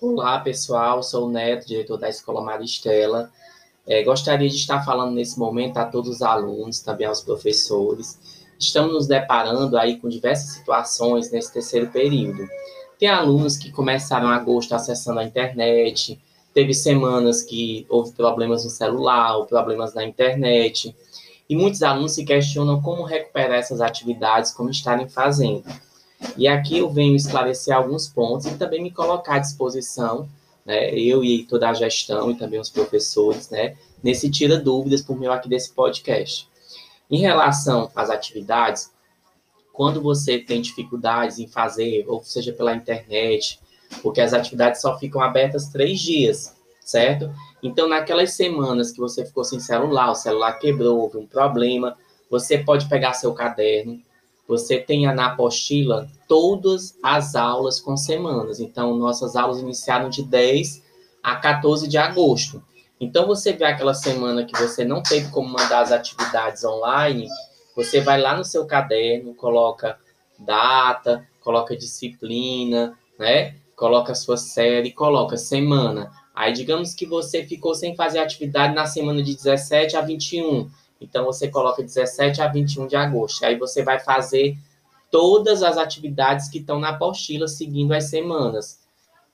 Olá, pessoal. Sou o Neto, diretor da Escola Maristela. É, gostaria de estar falando nesse momento a todos os alunos, também aos professores. Estamos nos deparando aí com diversas situações nesse terceiro período. Tem alunos que começaram agosto acessando a internet, teve semanas que houve problemas no celular, ou problemas na internet, e muitos alunos se questionam como recuperar essas atividades, como estarem fazendo. E aqui eu venho esclarecer alguns pontos e também me colocar à disposição, né, eu e toda a gestão e também os professores, né, nesse tira dúvidas por meio aqui desse podcast. Em relação às atividades, quando você tem dificuldades em fazer, ou seja pela internet, porque as atividades só ficam abertas três dias, certo? Então, naquelas semanas que você ficou sem celular, o celular quebrou, houve um problema, você pode pegar seu caderno, você tenha na apostila todas as aulas com semanas. Então, nossas aulas iniciaram de 10 a 14 de agosto. Então, você vê aquela semana que você não teve como mandar as atividades online, você vai lá no seu caderno, coloca data, coloca disciplina, né? Coloca sua série, coloca semana. Aí, digamos que você ficou sem fazer atividade na semana de 17 a 21. Então, você coloca 17 a 21 de agosto. Aí, você vai fazer todas as atividades que estão na apostila, seguindo as semanas.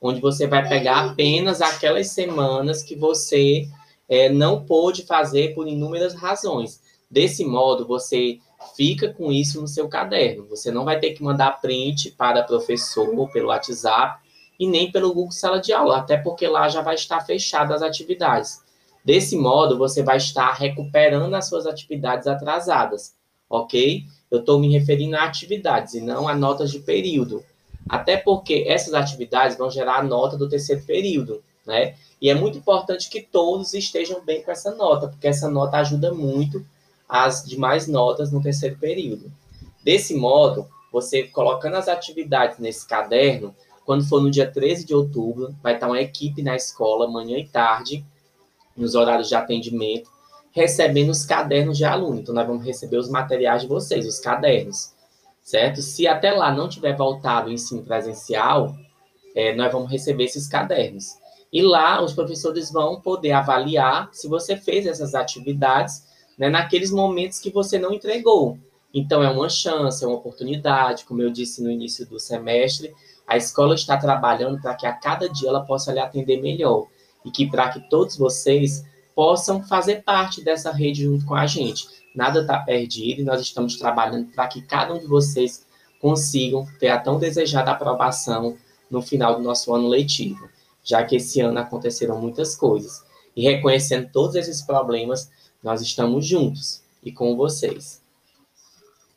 Onde você vai pegar apenas aquelas semanas que você é, não pôde fazer por inúmeras razões. Desse modo, você fica com isso no seu caderno. Você não vai ter que mandar print para professor pelo WhatsApp e nem pelo Google Sala de Aula, até porque lá já vai estar fechadas as atividades. Desse modo, você vai estar recuperando as suas atividades atrasadas, ok? Eu estou me referindo a atividades e não a notas de período. Até porque essas atividades vão gerar a nota do terceiro período, né? E é muito importante que todos estejam bem com essa nota, porque essa nota ajuda muito as demais notas no terceiro período. Desse modo, você colocando as atividades nesse caderno, quando for no dia 13 de outubro, vai estar uma equipe na escola, manhã e tarde, nos horários de atendimento, recebendo os cadernos de aluno. Então, nós vamos receber os materiais de vocês, os cadernos, certo? Se até lá não tiver voltado o ensino presencial, é, nós vamos receber esses cadernos. E lá, os professores vão poder avaliar se você fez essas atividades né, naqueles momentos que você não entregou. Então, é uma chance, é uma oportunidade, como eu disse no início do semestre, a escola está trabalhando para que a cada dia ela possa lhe atender melhor e que para que todos vocês possam fazer parte dessa rede junto com a gente. Nada está perdido e nós estamos trabalhando para que cada um de vocês consigam ter a tão desejada aprovação no final do nosso ano letivo, já que esse ano aconteceram muitas coisas. E reconhecendo todos esses problemas, nós estamos juntos e com vocês.